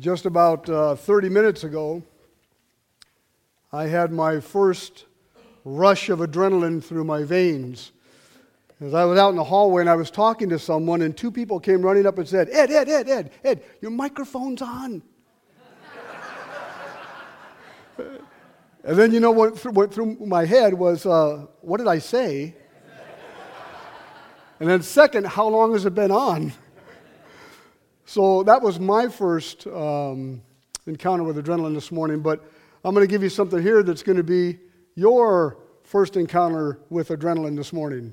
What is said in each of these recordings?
Just about uh, 30 minutes ago, I had my first rush of adrenaline through my veins. As I was out in the hallway and I was talking to someone, and two people came running up and said, Ed, Ed, Ed, Ed, Ed, your microphone's on. and then, you know, what went through my head was, uh, what did I say? and then, second, how long has it been on? So that was my first um, encounter with adrenaline this morning, but I'm going to give you something here that's going to be your first encounter with adrenaline this morning.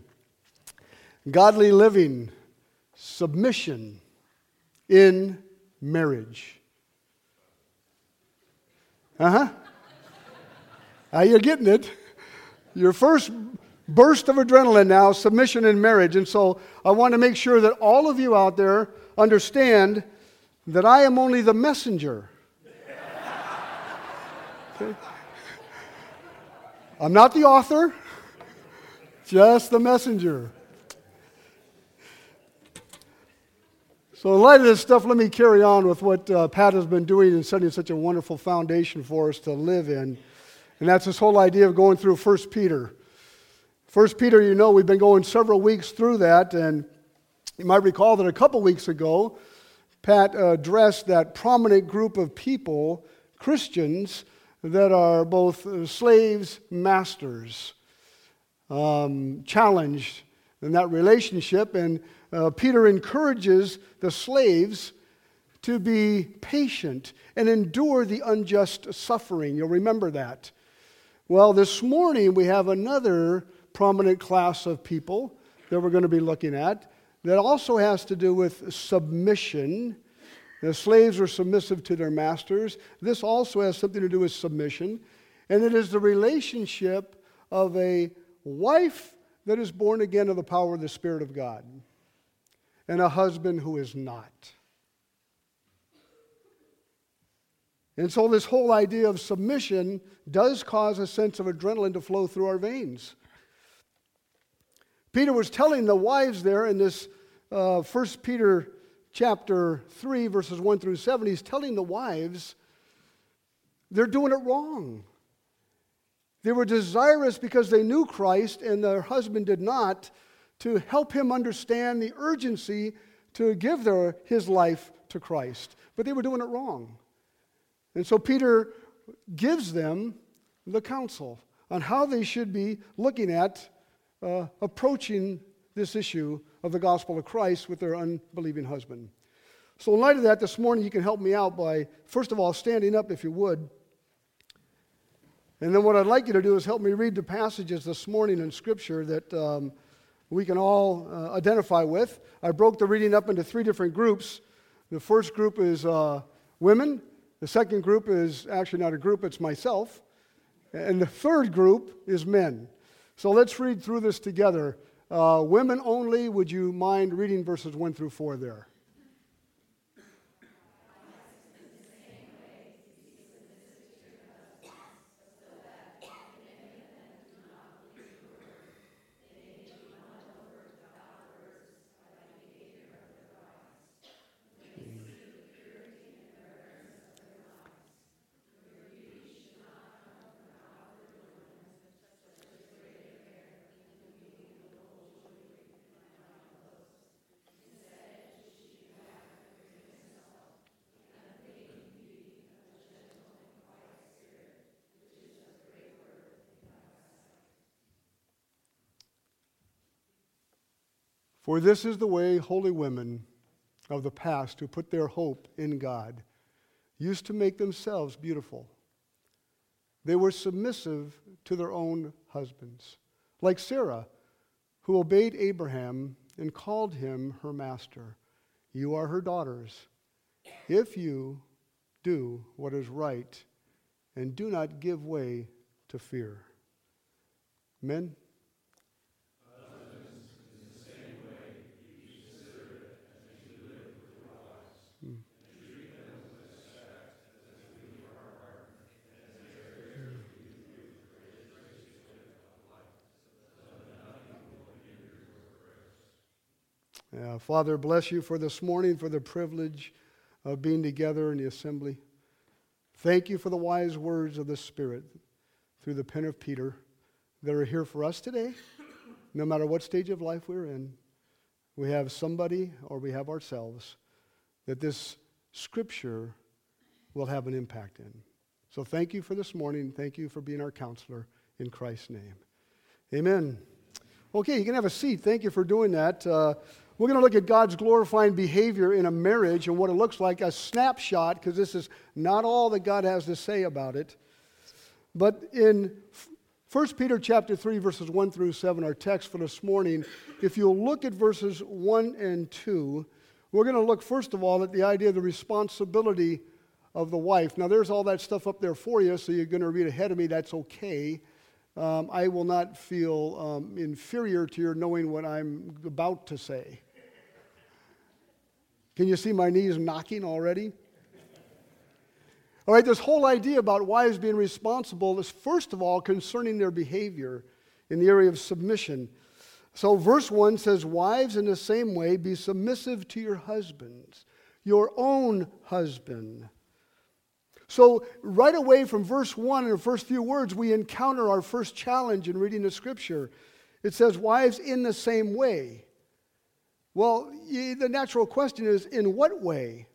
Godly living, submission in marriage. Uh huh. Now you're getting it. Your first burst of adrenaline now, submission in marriage. And so I want to make sure that all of you out there understand that I am only the messenger. Okay? I'm not the author, just the messenger. So, in light of this stuff, let me carry on with what uh, Pat has been doing and setting such a wonderful foundation for us to live in. And that's this whole idea of going through 1 Peter. 1 Peter, you know, we've been going several weeks through that, and you might recall that a couple weeks ago, Pat addressed that prominent group of people, Christians, that are both slaves, masters, um, challenged in that relationship. And uh, Peter encourages the slaves to be patient and endure the unjust suffering. You'll remember that. Well, this morning we have another prominent class of people that we're going to be looking at that also has to do with submission. The slaves are submissive to their masters. This also has something to do with submission. And it is the relationship of a wife that is born again of the power of the Spirit of God and a husband who is not. And so, this whole idea of submission does cause a sense of adrenaline to flow through our veins. Peter was telling the wives there in this uh, 1 Peter chapter 3, verses 1 through 7, he's telling the wives they're doing it wrong. They were desirous because they knew Christ and their husband did not to help him understand the urgency to give their, his life to Christ. But they were doing it wrong. And so Peter gives them the counsel on how they should be looking at uh, approaching this issue of the gospel of Christ with their unbelieving husband. So, in light of that, this morning you can help me out by, first of all, standing up if you would. And then, what I'd like you to do is help me read the passages this morning in Scripture that um, we can all uh, identify with. I broke the reading up into three different groups. The first group is uh, women, the second group is actually not a group, it's myself. And the third group is men. So let's read through this together. Uh, women only, would you mind reading verses 1 through 4 there? For this is the way holy women of the past who put their hope in God used to make themselves beautiful. They were submissive to their own husbands, like Sarah, who obeyed Abraham and called him her master. You are her daughters, if you do what is right and do not give way to fear. Men? Uh, Father, bless you for this morning, for the privilege of being together in the assembly. Thank you for the wise words of the Spirit through the pen of Peter that are here for us today, no matter what stage of life we're in. We have somebody or we have ourselves that this scripture will have an impact in. So thank you for this morning. Thank you for being our counselor in Christ's name. Amen. Okay, you can have a seat. Thank you for doing that. Uh, we're going to look at God's glorifying behavior in a marriage and what it looks like, a snapshot, because this is not all that God has to say about it. But in 1 Peter chapter 3, verses 1 through 7, our text for this morning, if you'll look at verses 1 and 2, we're going to look first of all at the idea of the responsibility of the wife. Now, there's all that stuff up there for you, so you're going to read ahead of me. That's okay. Um, I will not feel um, inferior to your knowing what I'm about to say. Can you see my knees knocking already? All right, this whole idea about wives being responsible is, first of all, concerning their behavior in the area of submission. So, verse 1 says, Wives, in the same way, be submissive to your husbands, your own husband. So, right away from verse 1, in the first few words, we encounter our first challenge in reading the scripture. It says, Wives, in the same way. Well, the natural question is, in what way?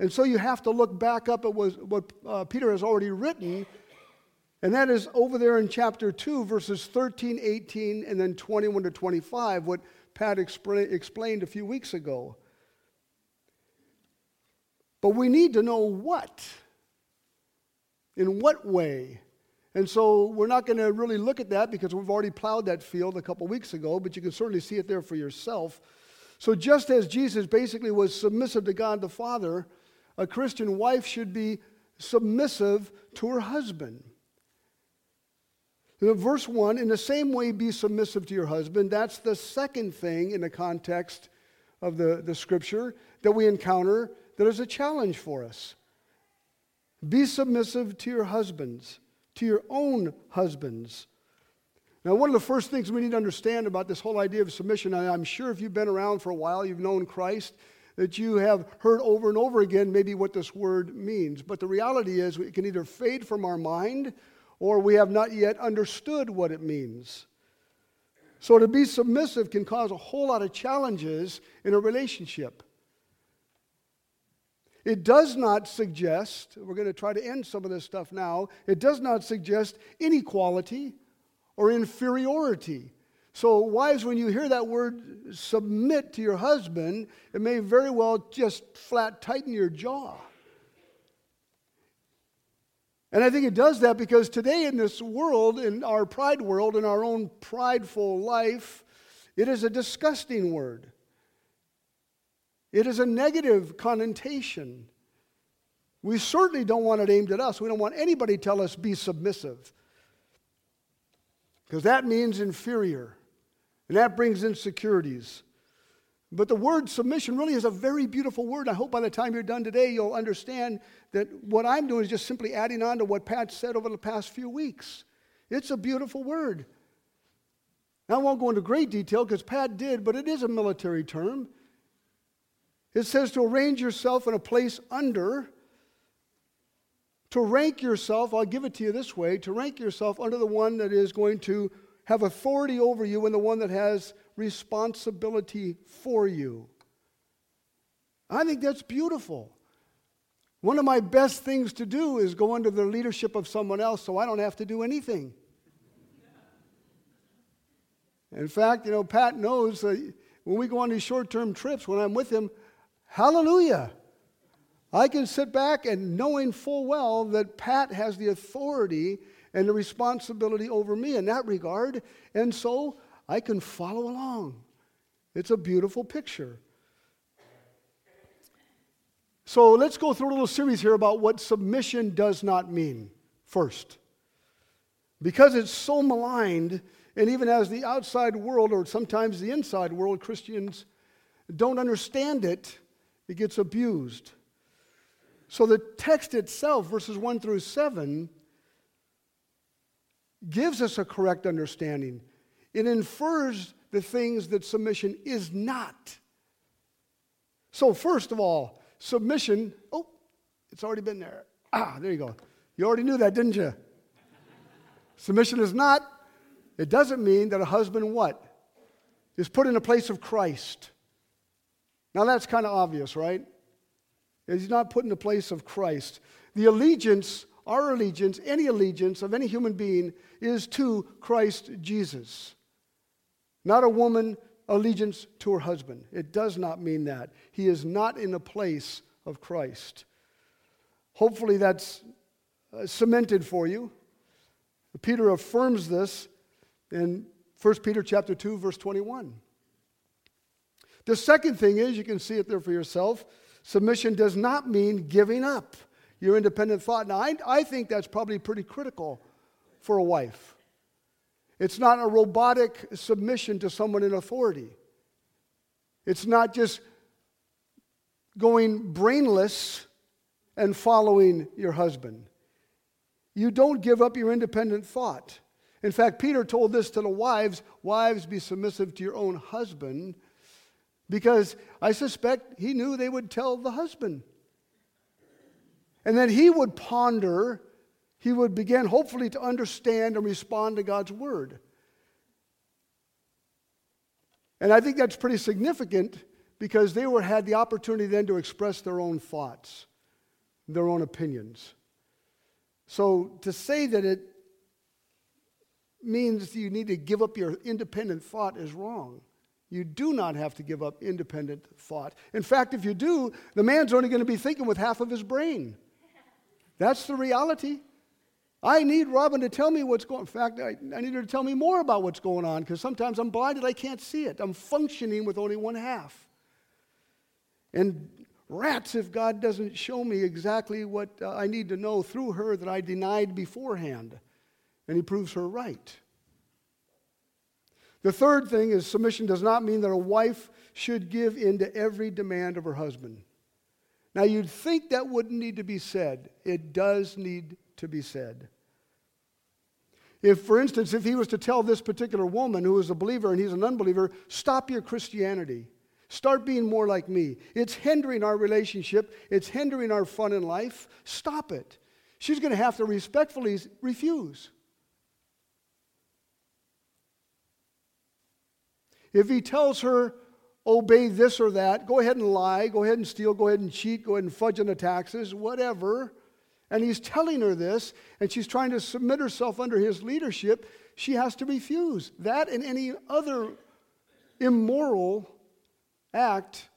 And so you have to look back up at what uh, Peter has already written, and that is over there in chapter 2, verses 13, 18, and then 21 to 25, what Pat explained a few weeks ago. But we need to know what. In what way? And so we're not going to really look at that because we've already plowed that field a couple weeks ago, but you can certainly see it there for yourself. So just as Jesus basically was submissive to God the Father, a Christian wife should be submissive to her husband. Verse 1, in the same way, be submissive to your husband. That's the second thing in the context of the, the scripture that we encounter that is a challenge for us. Be submissive to your husbands to your own husbands. Now, one of the first things we need to understand about this whole idea of submission, and I'm sure if you've been around for a while, you've known Christ, that you have heard over and over again maybe what this word means. But the reality is, it can either fade from our mind or we have not yet understood what it means. So, to be submissive can cause a whole lot of challenges in a relationship. It does not suggest, we're going to try to end some of this stuff now, it does not suggest inequality or inferiority. So, wives, when you hear that word submit to your husband, it may very well just flat tighten your jaw. And I think it does that because today in this world, in our pride world, in our own prideful life, it is a disgusting word. It is a negative connotation. We certainly don't want it aimed at us. We don't want anybody to tell us be submissive. Because that means inferior. And that brings insecurities. But the word submission really is a very beautiful word. I hope by the time you're done today, you'll understand that what I'm doing is just simply adding on to what Pat said over the past few weeks. It's a beautiful word. Now, I won't go into great detail because Pat did, but it is a military term. It says to arrange yourself in a place under, to rank yourself, I'll give it to you this way, to rank yourself under the one that is going to have authority over you and the one that has responsibility for you. I think that's beautiful. One of my best things to do is go under the leadership of someone else so I don't have to do anything. In fact, you know, Pat knows that when we go on these short term trips, when I'm with him, Hallelujah. I can sit back and knowing full well that Pat has the authority and the responsibility over me in that regard, and so I can follow along. It's a beautiful picture. So let's go through a little series here about what submission does not mean first. Because it's so maligned, and even as the outside world, or sometimes the inside world, Christians don't understand it, it gets abused. So the text itself, verses 1 through 7, gives us a correct understanding. It infers the things that submission is not. So, first of all, submission, oh, it's already been there. Ah, there you go. You already knew that, didn't you? submission is not, it doesn't mean that a husband what? Is put in a place of Christ. Now that's kind of obvious, right? He's not put in the place of Christ. The allegiance, our allegiance, any allegiance of any human being is to Christ Jesus. Not a woman allegiance to her husband. It does not mean that. He is not in the place of Christ. Hopefully that's uh, cemented for you. Peter affirms this in 1 Peter chapter 2 verse 21. The second thing is you can see it there for yourself. Submission does not mean giving up your independent thought. Now, I, I think that's probably pretty critical for a wife. It's not a robotic submission to someone in authority. It's not just going brainless and following your husband. You don't give up your independent thought. In fact, Peter told this to the wives Wives, be submissive to your own husband, because I suspect he knew they would tell the husband. And then he would ponder he would begin, hopefully, to understand and respond to God's word. And I think that's pretty significant because they were, had the opportunity then to express their own thoughts, their own opinions. So to say that it means you need to give up your independent thought is wrong. You do not have to give up independent thought. In fact, if you do, the man's only going to be thinking with half of his brain. That's the reality. I need Robin to tell me what's going on. In fact, I, I need her to tell me more about what's going on because sometimes I'm blinded, I can't see it. I'm functioning with only one half. And rats if God doesn't show me exactly what uh, I need to know through her that I denied beforehand. And He proves her right. The third thing is submission does not mean that a wife should give in to every demand of her husband. Now, you'd think that wouldn't need to be said. It does need to be said. If, for instance, if he was to tell this particular woman who is a believer and he's an unbeliever, stop your Christianity. Start being more like me. It's hindering our relationship, it's hindering our fun in life. Stop it. She's going to have to respectfully refuse. If he tells her, obey this or that, go ahead and lie, go ahead and steal, go ahead and cheat, go ahead and fudge on the taxes, whatever, and he's telling her this, and she's trying to submit herself under his leadership, she has to refuse. That and any other immoral act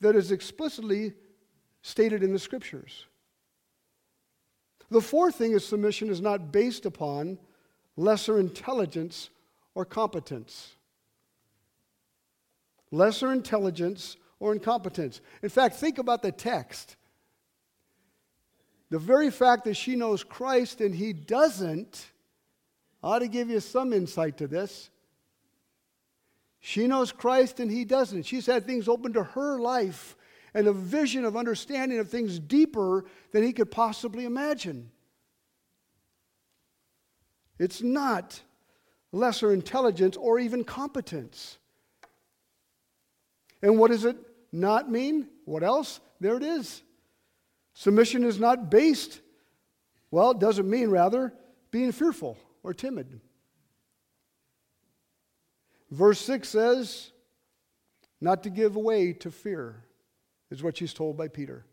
that is explicitly stated in the scriptures. The fourth thing is submission is not based upon lesser intelligence or competence. Lesser intelligence or incompetence. In fact, think about the text. The very fact that she knows Christ and he doesn't ought to give you some insight to this. She knows Christ and he doesn't. She's had things open to her life and a vision of understanding of things deeper than he could possibly imagine. It's not lesser intelligence or even competence. And what does it not mean? What else? There it is. Submission is not based, well, it doesn't mean rather being fearful or timid. Verse 6 says, not to give way to fear, is what she's told by Peter.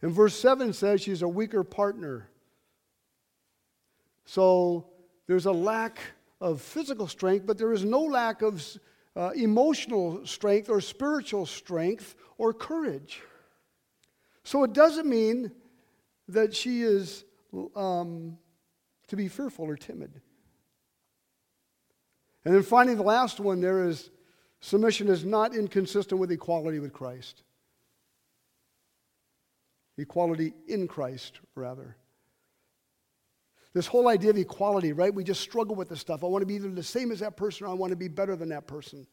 And verse 7 says she's a weaker partner. So there's a lack of physical strength, but there is no lack of uh, emotional strength or spiritual strength or courage. So it doesn't mean that she is um, to be fearful or timid. And then finally, the last one there is submission is not inconsistent with equality with Christ. Equality in Christ, rather. This whole idea of equality, right? We just struggle with this stuff. I want to be either the same as that person or I want to be better than that person.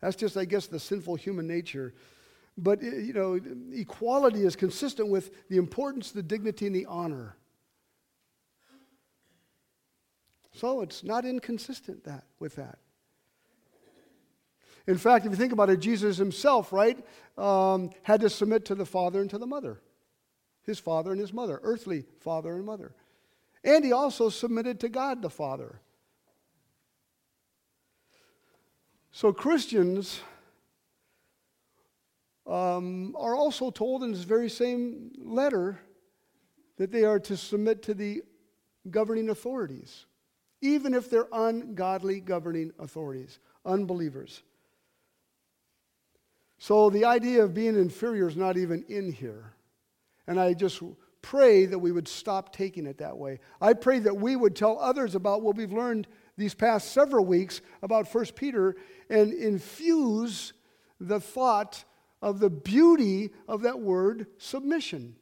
That's just, I guess, the sinful human nature. But, eh, you know, equality is consistent with the importance, the dignity, and the honor. So it's not inconsistent that, with that. In fact, if you think about it, Jesus himself, right, um, had to submit to the father and to the mother, his father and his mother, earthly father and mother. And he also submitted to God the Father. So Christians um, are also told in this very same letter that they are to submit to the governing authorities, even if they're ungodly governing authorities, unbelievers. So the idea of being inferior is not even in here. And I just pray that we would stop taking it that way. I pray that we would tell others about what we've learned these past several weeks about 1 Peter and infuse the thought of the beauty of that word submission.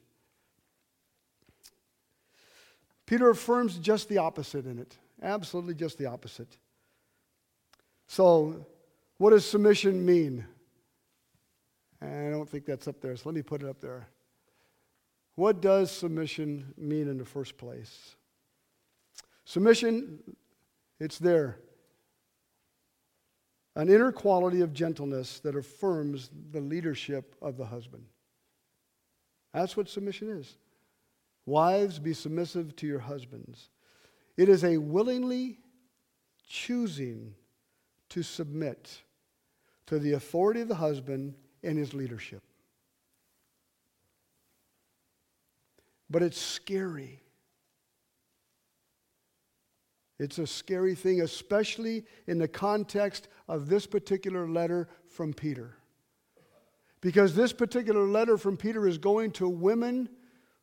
Peter affirms just the opposite in it. Absolutely just the opposite. So, what does submission mean? I don't think that's up there, so let me put it up there. What does submission mean in the first place? Submission, it's there. An inner quality of gentleness that affirms the leadership of the husband. That's what submission is. Wives, be submissive to your husbands. It is a willingly choosing to submit to the authority of the husband and his leadership. But it's scary. It's a scary thing, especially in the context of this particular letter from Peter. Because this particular letter from Peter is going to women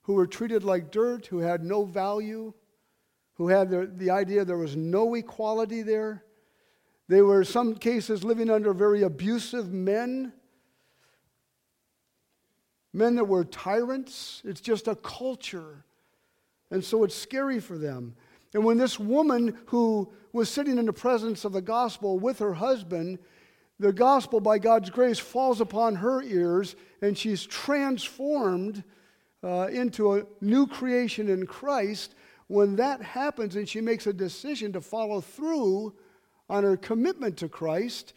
who were treated like dirt, who had no value, who had the, the idea there was no equality there. They were, in some cases, living under very abusive men men that were tyrants. It's just a culture. And so it's scary for them. And when this woman who was sitting in the presence of the gospel with her husband, the gospel, by God's grace, falls upon her ears and she's transformed uh, into a new creation in Christ. When that happens and she makes a decision to follow through on her commitment to Christ,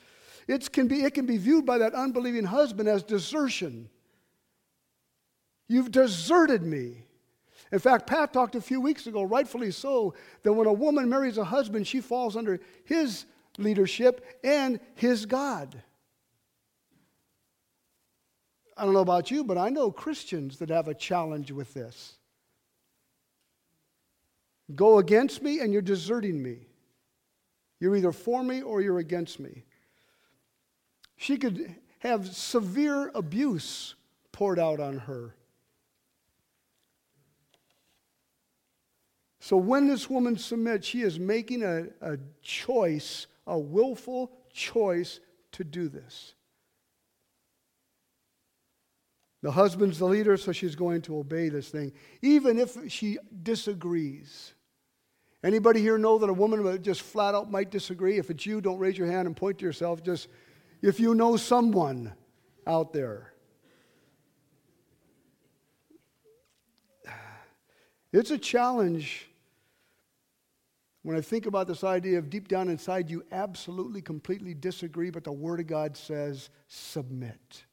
it can be, it can be viewed by that unbelieving husband as desertion. You've deserted me. In fact, Pat talked a few weeks ago, rightfully so, that when a woman marries a husband, she falls under his leadership and his God. I don't know about you, but I know Christians that have a challenge with this. Go against me and you're deserting me. You're either for me or you're against me. She could have severe abuse poured out on her. So when this woman submits, she is making a, a choice, a willful choice to do this. The husband's the leader, so she's going to obey this thing, even if she disagrees. Anybody here know that a woman just flat out might disagree? If it's you, don't raise your hand and point to yourself. Just if you know someone out there. It's a challenge when I think about this idea of deep down inside, you absolutely, completely disagree, but the Word of God says, submit.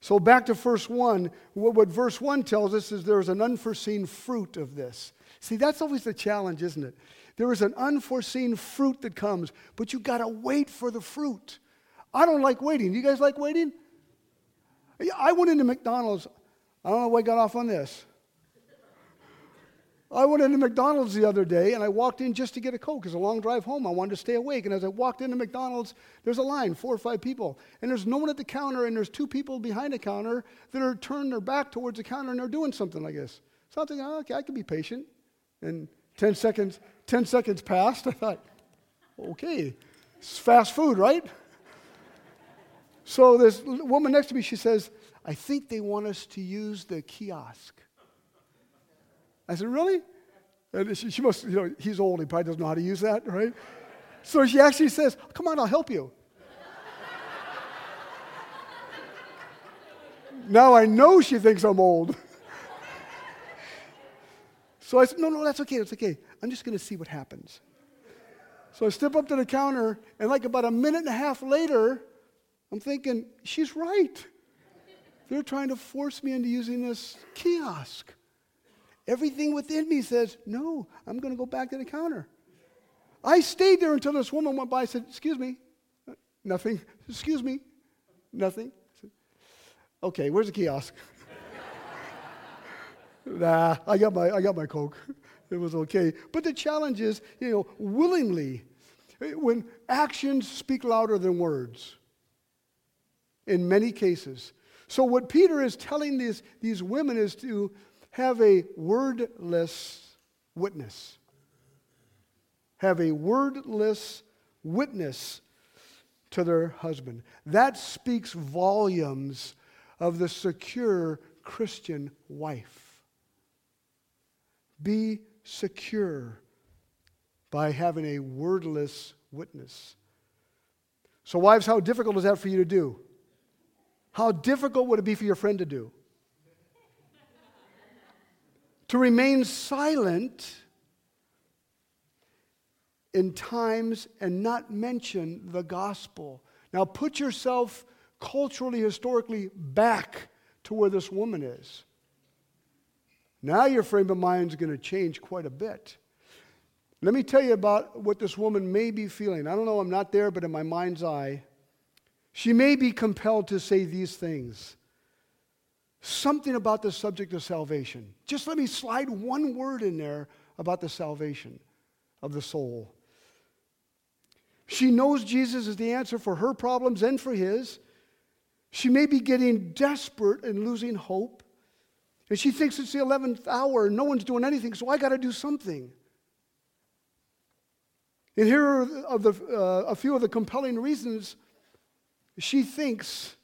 So back to verse 1, what verse 1 tells us is there's an unforeseen fruit of this. See, that's always the challenge, isn't it? There is an unforeseen fruit that comes, but you got to wait for the fruit. I don't like waiting. You guys like waiting? I went into McDonald's. I don't know why I got off on this. I went into McDonald's the other day and I walked in just to get a Coke. It's a long drive home. I wanted to stay awake. And as I walked into McDonald's, there's a line, four or five people. And there's no one at the counter, and there's two people behind the counter that are turned their back towards the counter and they're doing something like this. Something, oh, ah, okay, I can be patient. And 10 seconds, 10 seconds passed. I thought, okay, it's fast food, right? So this woman next to me, she says, I think they want us to use the kiosk. I said, Really? And she, she must, you know, he's old, he probably doesn't know how to use that, right? So she actually says, Come on, I'll help you. now I know she thinks I'm old. so I said, No, no, that's okay, that's okay. I'm just going to see what happens. So I step up to the counter, and like about a minute and a half later, I'm thinking, she's right. They're trying to force me into using this kiosk. Everything within me says, no, I'm going to go back to the counter. I stayed there until this woman went by and said, Excuse me. Nothing. Excuse me. Nothing. Said, okay, where's the kiosk? nah, I got my I got my Coke. It was okay. But the challenge is, you know, willingly, when actions speak louder than words, in many cases. So, what Peter is telling these, these women is to have a wordless witness. Have a wordless witness to their husband. That speaks volumes of the secure Christian wife. Be secure by having a wordless witness. So, wives, how difficult is that for you to do? How difficult would it be for your friend to do? To remain silent in times and not mention the gospel. Now, put yourself culturally, historically back to where this woman is. Now your frame of mind is going to change quite a bit. Let me tell you about what this woman may be feeling. I don't know, I'm not there, but in my mind's eye, she may be compelled to say these things. Something about the subject of salvation. Just let me slide one word in there about the salvation of the soul. She knows Jesus is the answer for her problems and for his. She may be getting desperate and losing hope. And she thinks it's the 11th hour and no one's doing anything, so I got to do something. And here are the, uh, a few of the compelling reasons she thinks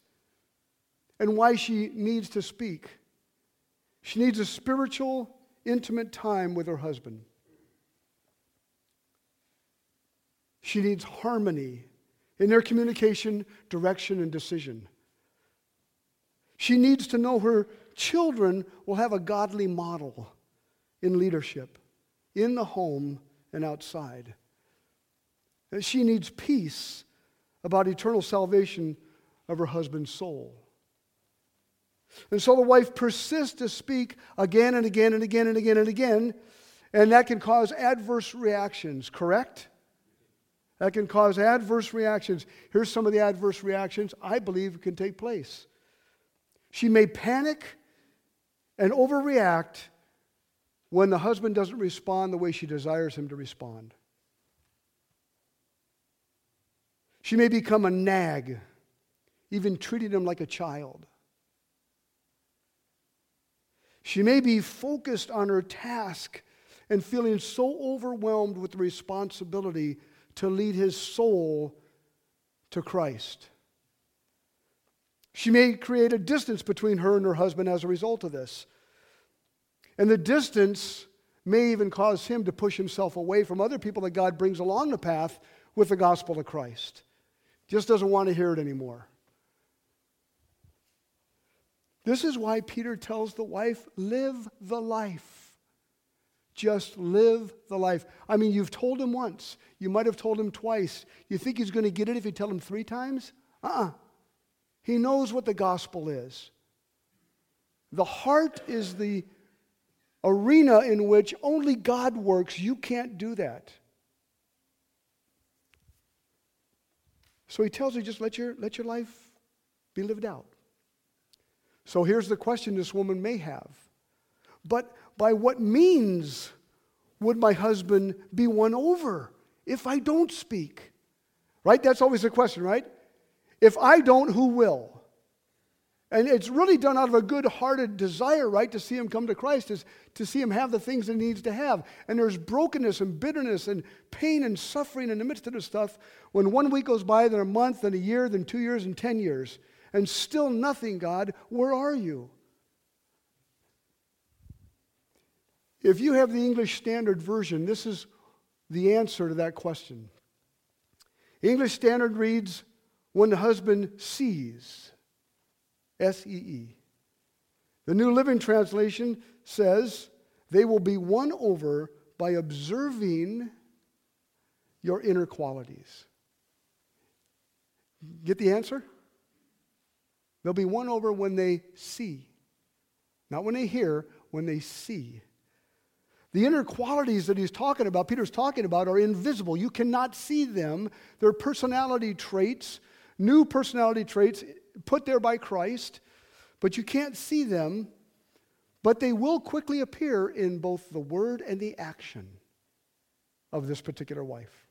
and why she needs to speak. She needs a spiritual, intimate time with her husband. She needs harmony in their communication, direction, and decision. She needs to know her children will have a godly model in leadership, in the home and outside. She needs peace about eternal salvation of her husband's soul. And so the wife persists to speak again and again and again and again and again, and that can cause adverse reactions, correct? That can cause adverse reactions. Here's some of the adverse reactions I believe can take place. She may panic and overreact when the husband doesn't respond the way she desires him to respond. She may become a nag, even treating him like a child. She may be focused on her task and feeling so overwhelmed with the responsibility to lead his soul to Christ. She may create a distance between her and her husband as a result of this. And the distance may even cause him to push himself away from other people that God brings along the path with the gospel of Christ. Just doesn't want to hear it anymore. This is why Peter tells the wife, live the life. Just live the life. I mean, you've told him once. You might have told him twice. You think he's going to get it if you tell him three times? Uh uh-uh. uh He knows what the gospel is. The heart is the arena in which only God works. You can't do that. So he tells her, just let your, let your life be lived out. So here's the question this woman may have. But by what means would my husband be won over if I don't speak? Right? That's always the question, right? If I don't, who will? And it's really done out of a good hearted desire, right, to see him come to Christ, is to see him have the things that he needs to have. And there's brokenness and bitterness and pain and suffering in the midst of this stuff when one week goes by, then a month, then a year, then two years, and ten years and still nothing, God. Where are you? If you have the English Standard Version, this is the answer to that question. English Standard reads, When the husband sees, S E E. The New Living Translation says, They will be won over by observing your inner qualities. Get the answer? They'll be won over when they see. Not when they hear, when they see. The inner qualities that he's talking about, Peter's talking about, are invisible. You cannot see them. They're personality traits, new personality traits put there by Christ, but you can't see them. But they will quickly appear in both the word and the action of this particular wife.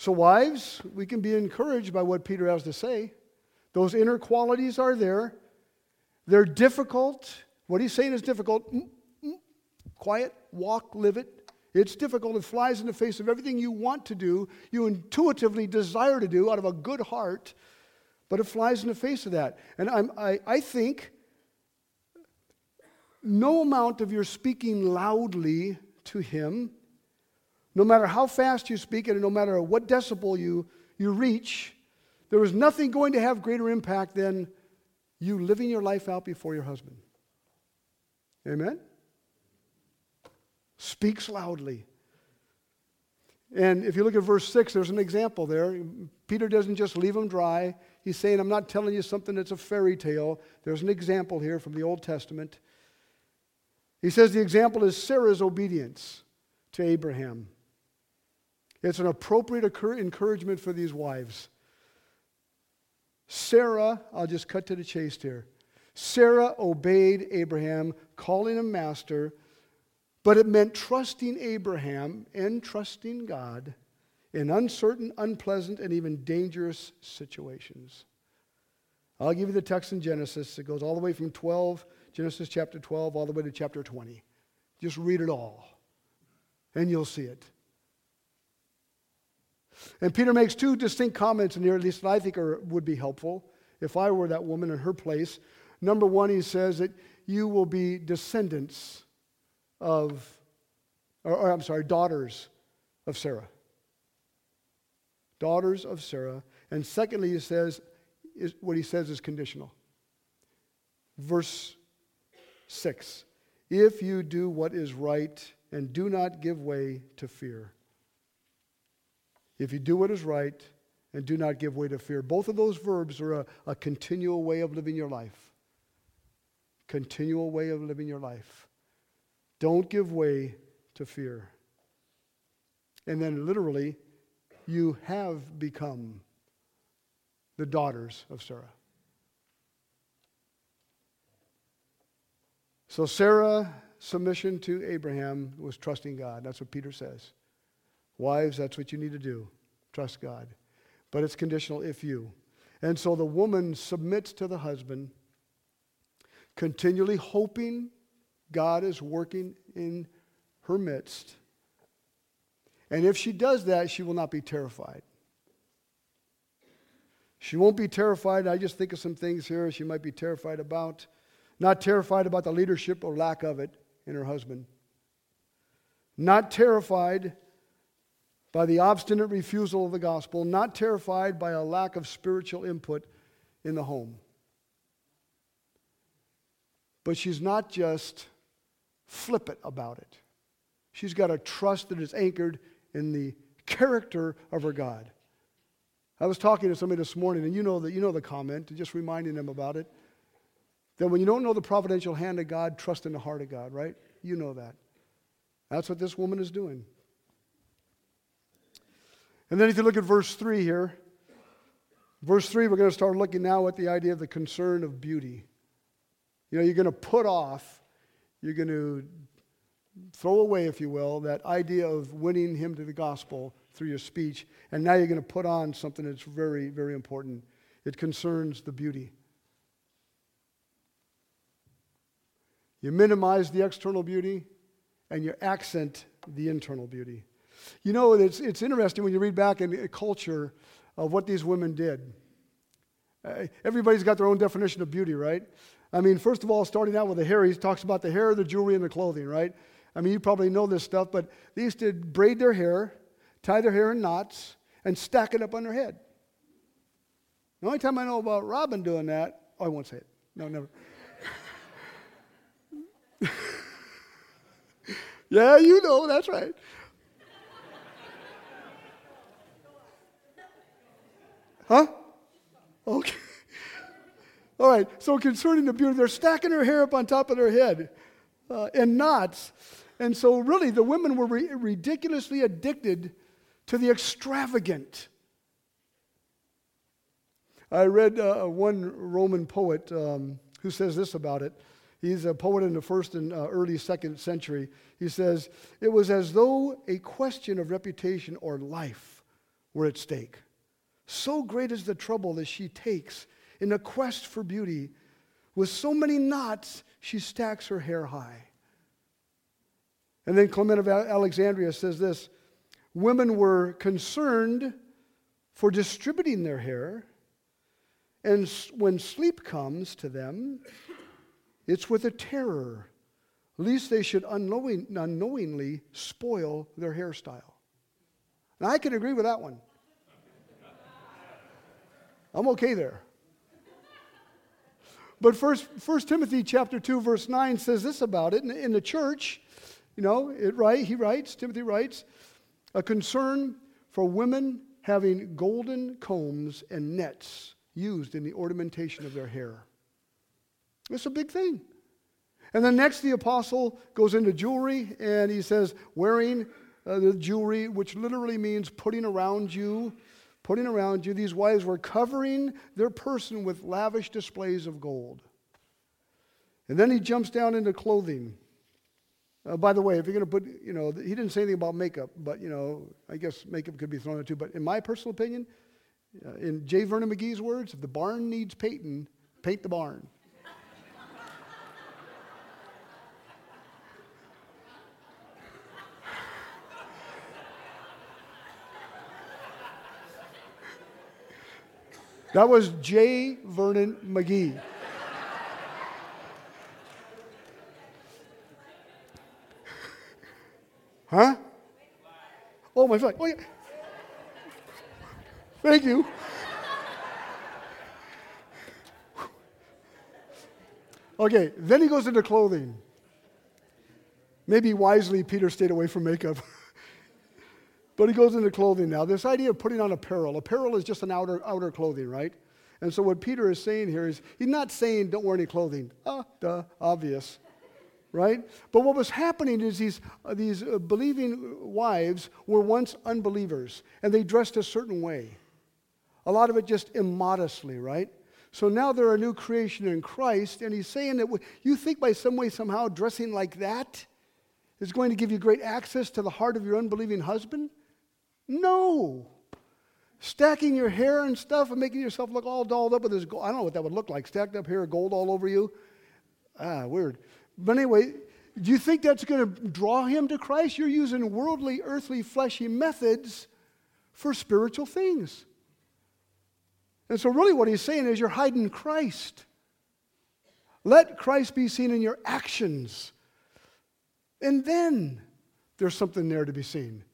So, wives, we can be encouraged by what Peter has to say. Those inner qualities are there. They're difficult. What he's saying is difficult. Mm, mm, quiet, walk, live it. It's difficult. It flies in the face of everything you want to do, you intuitively desire to do out of a good heart, but it flies in the face of that. And I'm, I, I think no amount of your speaking loudly to him no matter how fast you speak it and no matter what decibel you, you reach, there is nothing going to have greater impact than you living your life out before your husband. Amen? Speaks loudly. And if you look at verse 6, there's an example there. Peter doesn't just leave them dry. He's saying, I'm not telling you something that's a fairy tale. There's an example here from the Old Testament. He says the example is Sarah's obedience to Abraham. It's an appropriate encouragement for these wives. Sarah, I'll just cut to the chase here. Sarah obeyed Abraham, calling him master, but it meant trusting Abraham and trusting God in uncertain, unpleasant, and even dangerous situations. I'll give you the text in Genesis. It goes all the way from 12, Genesis chapter 12, all the way to chapter 20. Just read it all, and you'll see it. And Peter makes two distinct comments in here, at least that I think are, would be helpful if I were that woman in her place. Number one, he says that you will be descendants of, or, or I'm sorry, daughters of Sarah. Daughters of Sarah. And secondly, he says, is, what he says is conditional. Verse 6 If you do what is right and do not give way to fear. If you do what is right and do not give way to fear. Both of those verbs are a, a continual way of living your life. Continual way of living your life. Don't give way to fear. And then, literally, you have become the daughters of Sarah. So, Sarah, submission to Abraham was trusting God. That's what Peter says. Wives, that's what you need to do. Trust God. But it's conditional if you. And so the woman submits to the husband, continually hoping God is working in her midst. And if she does that, she will not be terrified. She won't be terrified. I just think of some things here she might be terrified about. Not terrified about the leadership or lack of it in her husband. Not terrified by the obstinate refusal of the gospel, not terrified by a lack of spiritual input in the home. But she's not just flippant about it. She's got a trust that is anchored in the character of her God. I was talking to somebody this morning, and you know that you know the comment, just reminding them about it. That when you don't know the providential hand of God, trust in the heart of God, right? You know that. That's what this woman is doing. And then if you look at verse 3 here, verse 3, we're going to start looking now at the idea of the concern of beauty. You know, you're going to put off, you're going to throw away, if you will, that idea of winning him to the gospel through your speech, and now you're going to put on something that's very, very important. It concerns the beauty. You minimize the external beauty, and you accent the internal beauty. You know, it's, it's interesting when you read back in culture of what these women did. Uh, everybody's got their own definition of beauty, right? I mean, first of all, starting out with the hair, he talks about the hair, the jewelry, and the clothing, right? I mean, you probably know this stuff, but they used to braid their hair, tie their hair in knots, and stack it up on their head. The only time I know about Robin doing that, oh, I won't say it. No, never. Yeah, you know, that's right. Huh? Okay. All right, so concerning the beauty, they're stacking her hair up on top of their head uh, in knots. And so, really, the women were re- ridiculously addicted to the extravagant. I read uh, one Roman poet um, who says this about it. He's a poet in the first and uh, early second century. He says, It was as though a question of reputation or life were at stake. So great is the trouble that she takes in a quest for beauty. With so many knots, she stacks her hair high. And then Clement of Alexandria says this Women were concerned for distributing their hair, and when sleep comes to them, it's with a terror, lest they should unknowing, unknowingly spoil their hairstyle. And I can agree with that one. I'm okay there. But first, First Timothy chapter 2, verse 9 says this about it. In, in the church, you know, it right, he writes, Timothy writes, a concern for women having golden combs and nets used in the ornamentation of their hair. It's a big thing. And then next, the apostle goes into jewelry and he says, wearing uh, the jewelry, which literally means putting around you putting around you. These wives were covering their person with lavish displays of gold. And then he jumps down into clothing. Uh, by the way, if you're going to put, you know, he didn't say anything about makeup, but, you know, I guess makeup could be thrown in too. But in my personal opinion, uh, in J. Vernon McGee's words, if the barn needs painting, paint the barn. That was J. Vernon McGee. Huh? Oh, my phone. Oh, yeah. Thank you. Okay, then he goes into clothing. Maybe wisely, Peter stayed away from makeup. But he goes into clothing now. This idea of putting on apparel. Apparel is just an outer, outer clothing, right? And so what Peter is saying here is he's not saying don't wear any clothing. Ah, duh, obvious. Right? But what was happening is these, uh, these uh, believing wives were once unbelievers, and they dressed a certain way. A lot of it just immodestly, right? So now they're a new creation in Christ, and he's saying that you think by some way, somehow, dressing like that is going to give you great access to the heart of your unbelieving husband? No. Stacking your hair and stuff and making yourself look all dolled up with this gold. I don't know what that would look like. Stacked up hair, gold all over you. Ah, weird. But anyway, do you think that's going to draw him to Christ? You're using worldly, earthly, fleshy methods for spiritual things. And so, really, what he's saying is you're hiding Christ. Let Christ be seen in your actions. And then there's something there to be seen.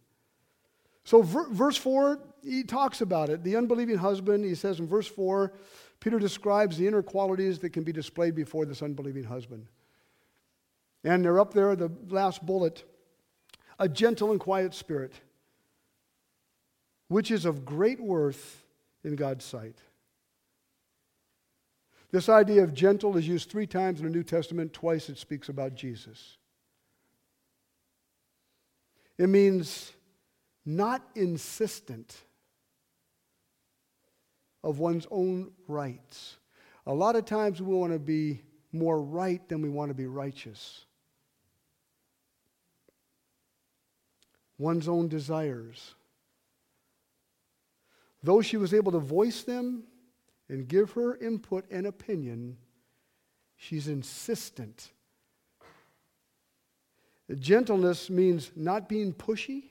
So, ver- verse 4, he talks about it. The unbelieving husband, he says in verse 4, Peter describes the inner qualities that can be displayed before this unbelieving husband. And they're up there, the last bullet a gentle and quiet spirit, which is of great worth in God's sight. This idea of gentle is used three times in the New Testament, twice it speaks about Jesus. It means not insistent of one's own rights. A lot of times we want to be more right than we want to be righteous. One's own desires. Though she was able to voice them and give her input and opinion, she's insistent. Gentleness means not being pushy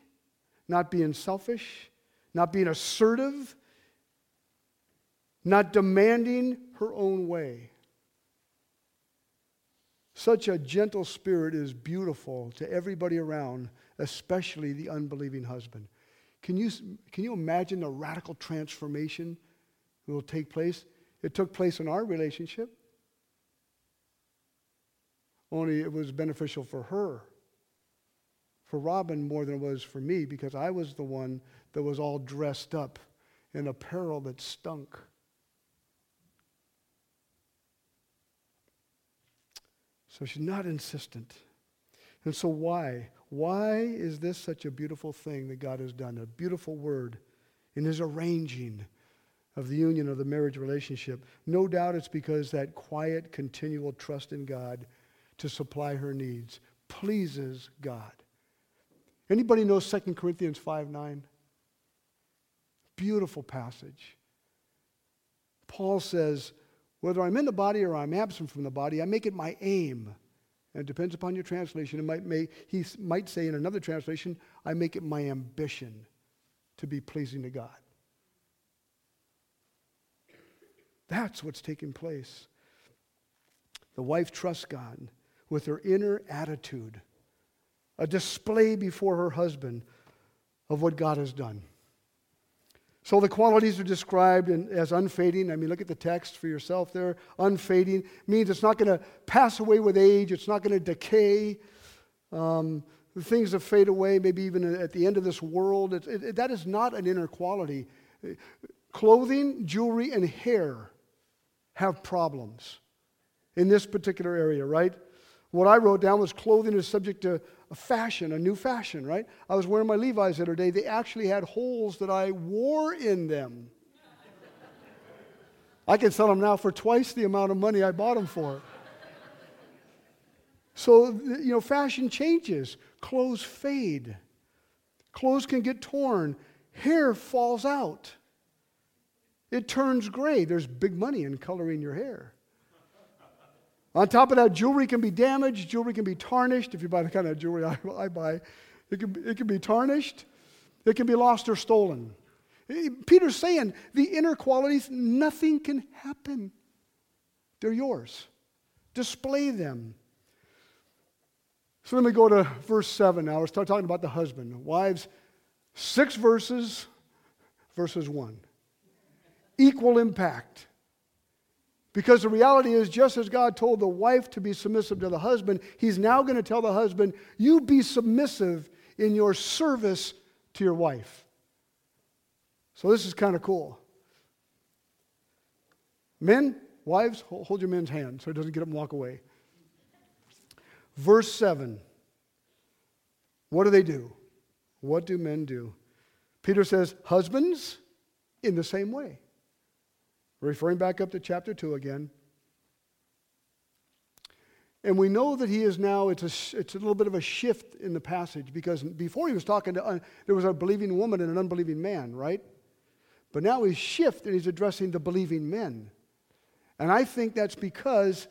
not being selfish, not being assertive, not demanding her own way. Such a gentle spirit is beautiful to everybody around, especially the unbelieving husband. Can you, can you imagine the radical transformation that will take place? It took place in our relationship, only it was beneficial for her for Robin more than it was for me because I was the one that was all dressed up in apparel that stunk. So she's not insistent. And so, why? Why is this such a beautiful thing that God has done? A beautiful word in His arranging of the union of the marriage relationship. No doubt it's because that quiet, continual trust in God to supply her needs pleases God. Anybody know 2 Corinthians 5 9? Beautiful passage. Paul says, whether I'm in the body or I'm absent from the body, I make it my aim. And it depends upon your translation. It might may, he might say in another translation, I make it my ambition to be pleasing to God. That's what's taking place. The wife trusts God with her inner attitude, a display before her husband of what God has done. So the qualities are described in, as unfading. I mean, look at the text for yourself there. Unfading means it's not going to pass away with age, it's not going to decay. Um, things that fade away, maybe even at the end of this world, it, it, that is not an inner quality. Clothing, jewelry, and hair have problems in this particular area, right? What I wrote down was clothing is subject to a fashion, a new fashion, right? I was wearing my Levi's the other day. They actually had holes that I wore in them. I can sell them now for twice the amount of money I bought them for. So, you know, fashion changes, clothes fade, clothes can get torn, hair falls out. It turns gray. There's big money in coloring your hair. On top of that, jewelry can be damaged, jewelry can be tarnished. If you buy the kind of jewelry I, I buy, it can, it can be tarnished, it can be lost or stolen. Eh, Peter's saying the inner qualities, nothing can happen. They're yours. Display them. So let me go to verse 7 now. We'll start talking about the husband. Wives, six verses, verses 1 equal impact. Because the reality is, just as God told the wife to be submissive to the husband, he's now going to tell the husband, you be submissive in your service to your wife. So this is kind of cool. Men, wives, hold your men's hand so he doesn't get up and walk away. Verse 7. What do they do? What do men do? Peter says, Husbands, in the same way. Referring back up to chapter 2 again. And we know that he is now, it's a, it's a little bit of a shift in the passage because before he was talking to, there was a believing woman and an unbelieving man, right? But now he's shifted and he's addressing the believing men. And I think that's because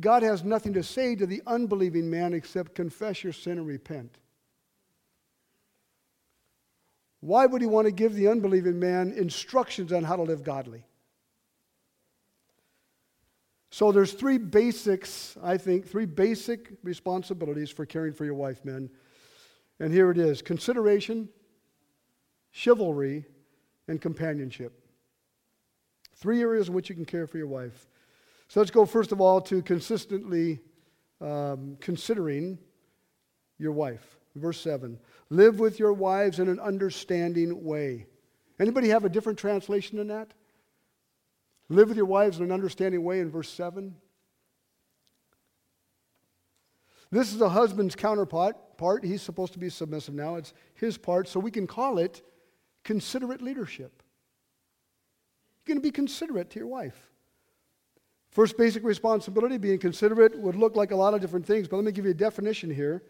God has nothing to say to the unbelieving man except confess your sin and repent. Why would he want to give the unbelieving man instructions on how to live godly? So there's three basics, I think, three basic responsibilities for caring for your wife, men. And here it is consideration, chivalry, and companionship. Three areas in which you can care for your wife. So let's go first of all to consistently um, considering your wife. Verse 7 Live with your wives in an understanding way. Anybody have a different translation than that? Live with your wives in an understanding way in verse 7. This is a husband's counterpart. Part. He's supposed to be submissive now. It's his part, so we can call it considerate leadership. You're going to be considerate to your wife. First basic responsibility, being considerate, would look like a lot of different things, but let me give you a definition here.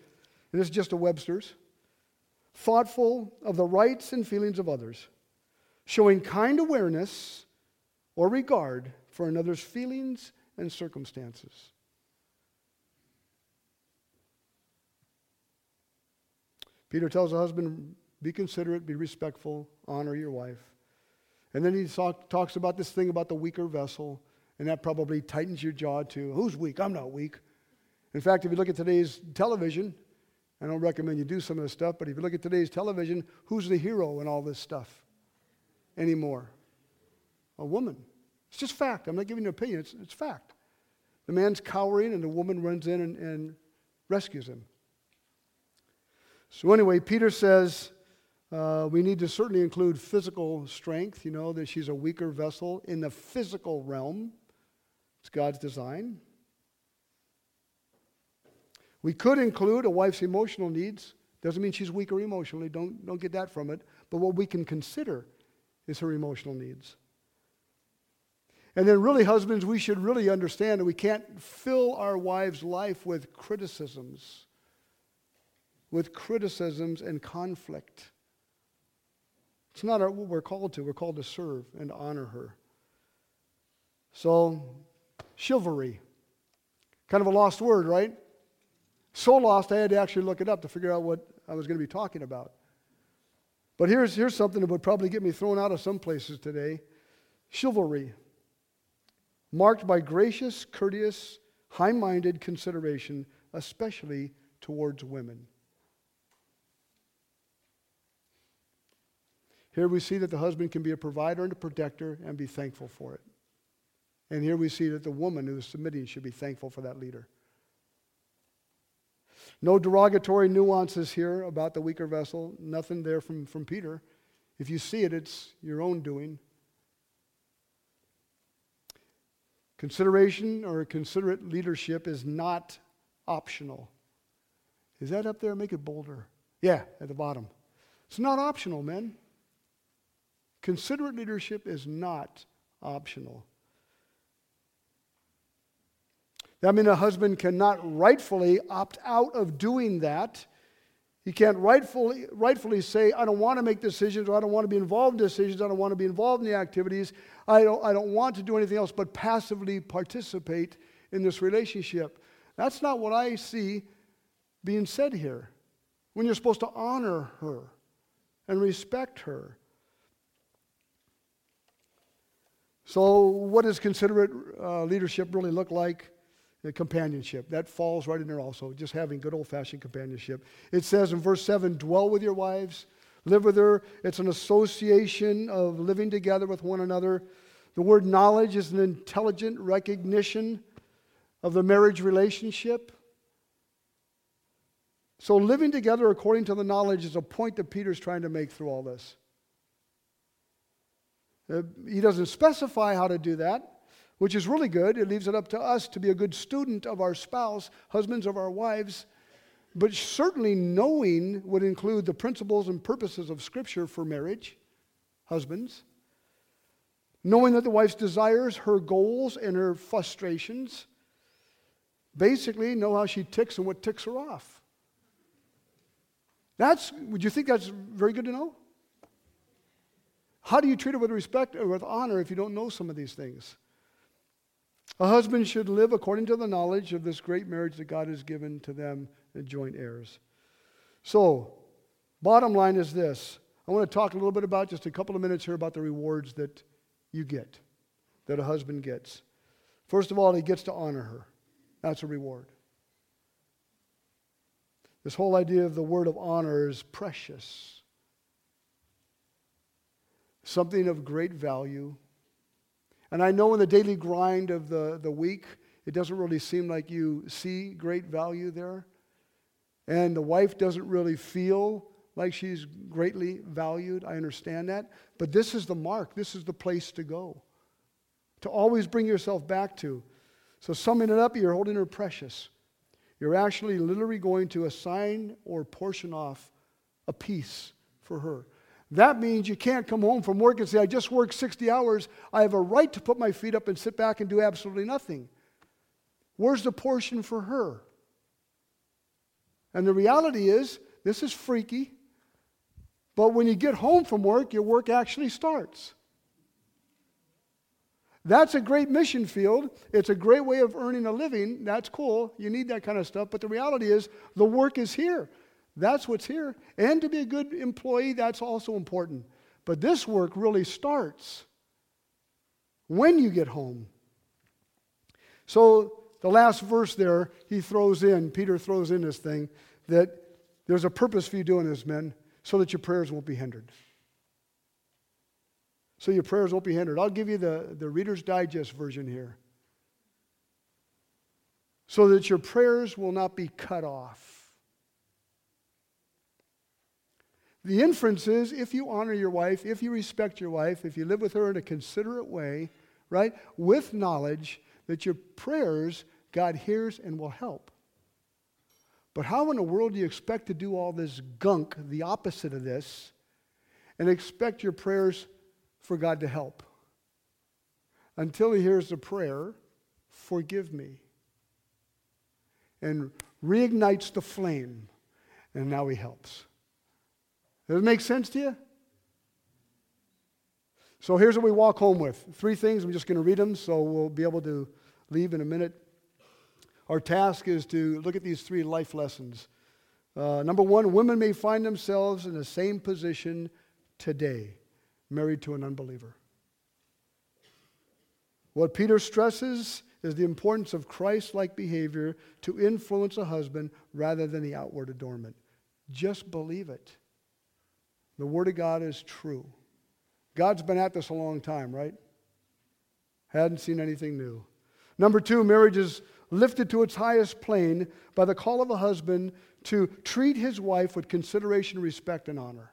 And this is just a Webster's. Thoughtful of the rights and feelings of others, showing kind awareness or regard for another's feelings and circumstances. Peter tells the husband, be considerate, be respectful, honor your wife. And then he talk, talks about this thing about the weaker vessel, and that probably tightens your jaw too. Who's weak? I'm not weak. In fact, if you look at today's television, I don't recommend you do some of this stuff, but if you look at today's television, who's the hero in all this stuff anymore? A woman. It's just fact. I'm not giving you an opinion, it's, it's fact. The man's cowering, and the woman runs in and, and rescues him. So, anyway, Peter says uh, we need to certainly include physical strength, you know, that she's a weaker vessel in the physical realm. It's God's design. We could include a wife's emotional needs. Doesn't mean she's weaker emotionally, don't, don't get that from it. But what we can consider is her emotional needs. And then, really, husbands, we should really understand that we can't fill our wives' life with criticisms, with criticisms and conflict. It's not what we're called to. We're called to serve and honor her. So, chivalry. Kind of a lost word, right? So lost, I had to actually look it up to figure out what I was going to be talking about. But here's, here's something that would probably get me thrown out of some places today chivalry marked by gracious, courteous, high minded consideration, especially towards women. Here we see that the husband can be a provider and a protector and be thankful for it. And here we see that the woman who is submitting should be thankful for that leader. No derogatory nuances here about the weaker vessel, nothing there from, from Peter. If you see it, it's your own doing. Consideration or considerate leadership is not optional. Is that up there? Make it bolder. Yeah, at the bottom. It's not optional, men. Considerate leadership is not optional. That means a husband cannot rightfully opt out of doing that. He can't rightfully, rightfully say, I don't want to make decisions, or I don't want to be involved in decisions, I don't want to be involved in the activities, I don't, I don't want to do anything else but passively participate in this relationship. That's not what I see being said here. When you're supposed to honor her and respect her. So, what does considerate uh, leadership really look like? The companionship. That falls right in there also, just having good old fashioned companionship. It says in verse 7 dwell with your wives, live with her. It's an association of living together with one another. The word knowledge is an intelligent recognition of the marriage relationship. So, living together according to the knowledge is a point that Peter's trying to make through all this. Uh, he doesn't specify how to do that which is really good. It leaves it up to us to be a good student of our spouse, husbands of our wives. But certainly knowing would include the principles and purposes of Scripture for marriage, husbands. Knowing that the wife's desires, her goals, and her frustrations. Basically, know how she ticks and what ticks her off. That's, would you think that's very good to know? How do you treat her with respect or with honor if you don't know some of these things? A husband should live according to the knowledge of this great marriage that God has given to them as joint heirs. So, bottom line is this. I want to talk a little bit about just a couple of minutes here about the rewards that you get, that a husband gets. First of all, he gets to honor her. That's a reward. This whole idea of the word of honor is precious, something of great value and I know in the daily grind of the, the week, it doesn't really seem like you see great value there. And the wife doesn't really feel like she's greatly valued. I understand that. But this is the mark, this is the place to go, to always bring yourself back to. So, summing it up, you're holding her precious. You're actually literally going to assign or portion off a piece for her. That means you can't come home from work and say, I just worked 60 hours. I have a right to put my feet up and sit back and do absolutely nothing. Where's the portion for her? And the reality is, this is freaky, but when you get home from work, your work actually starts. That's a great mission field. It's a great way of earning a living. That's cool. You need that kind of stuff. But the reality is, the work is here. That's what's here. And to be a good employee, that's also important. But this work really starts when you get home. So, the last verse there, he throws in, Peter throws in this thing, that there's a purpose for you doing this, men, so that your prayers won't be hindered. So your prayers won't be hindered. I'll give you the, the Reader's Digest version here. So that your prayers will not be cut off. The inference is if you honor your wife, if you respect your wife, if you live with her in a considerate way, right, with knowledge that your prayers God hears and will help. But how in the world do you expect to do all this gunk, the opposite of this, and expect your prayers for God to help? Until he hears the prayer, forgive me, and reignites the flame, and now he helps. Does it make sense to you? So here's what we walk home with. Three things. I'm just going to read them so we'll be able to leave in a minute. Our task is to look at these three life lessons. Uh, number one, women may find themselves in the same position today, married to an unbeliever. What Peter stresses is the importance of Christ like behavior to influence a husband rather than the outward adornment. Just believe it. The Word of God is true. God's been at this a long time, right? Hadn't seen anything new. Number two, marriage is lifted to its highest plane by the call of a husband to treat his wife with consideration, respect, and honor.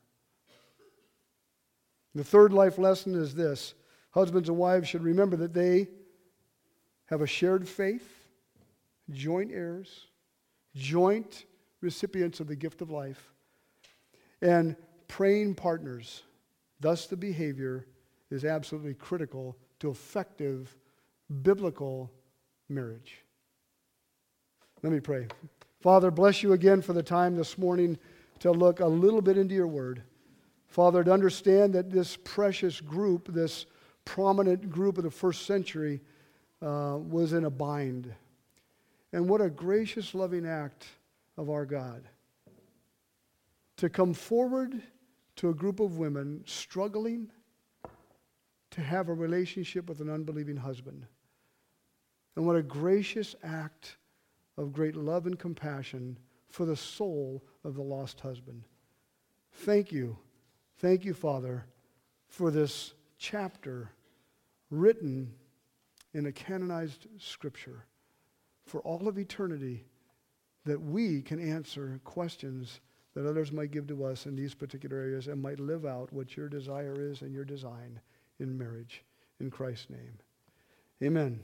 The third life lesson is this husbands and wives should remember that they have a shared faith, joint heirs, joint recipients of the gift of life, and praying partners. Thus, the behavior is absolutely critical to effective biblical marriage. Let me pray. Father, bless you again for the time this morning to look a little bit into your word. Father, to understand that this precious group, this prominent group of the first century, uh, was in a bind. And what a gracious, loving act of our God to come forward to a group of women struggling to have a relationship with an unbelieving husband. And what a gracious act of great love and compassion for the soul of the lost husband. Thank you. Thank you, Father, for this chapter written in a canonized scripture for all of eternity that we can answer questions that others might give to us in these particular areas and might live out what your desire is and your design in marriage. In Christ's name. Amen.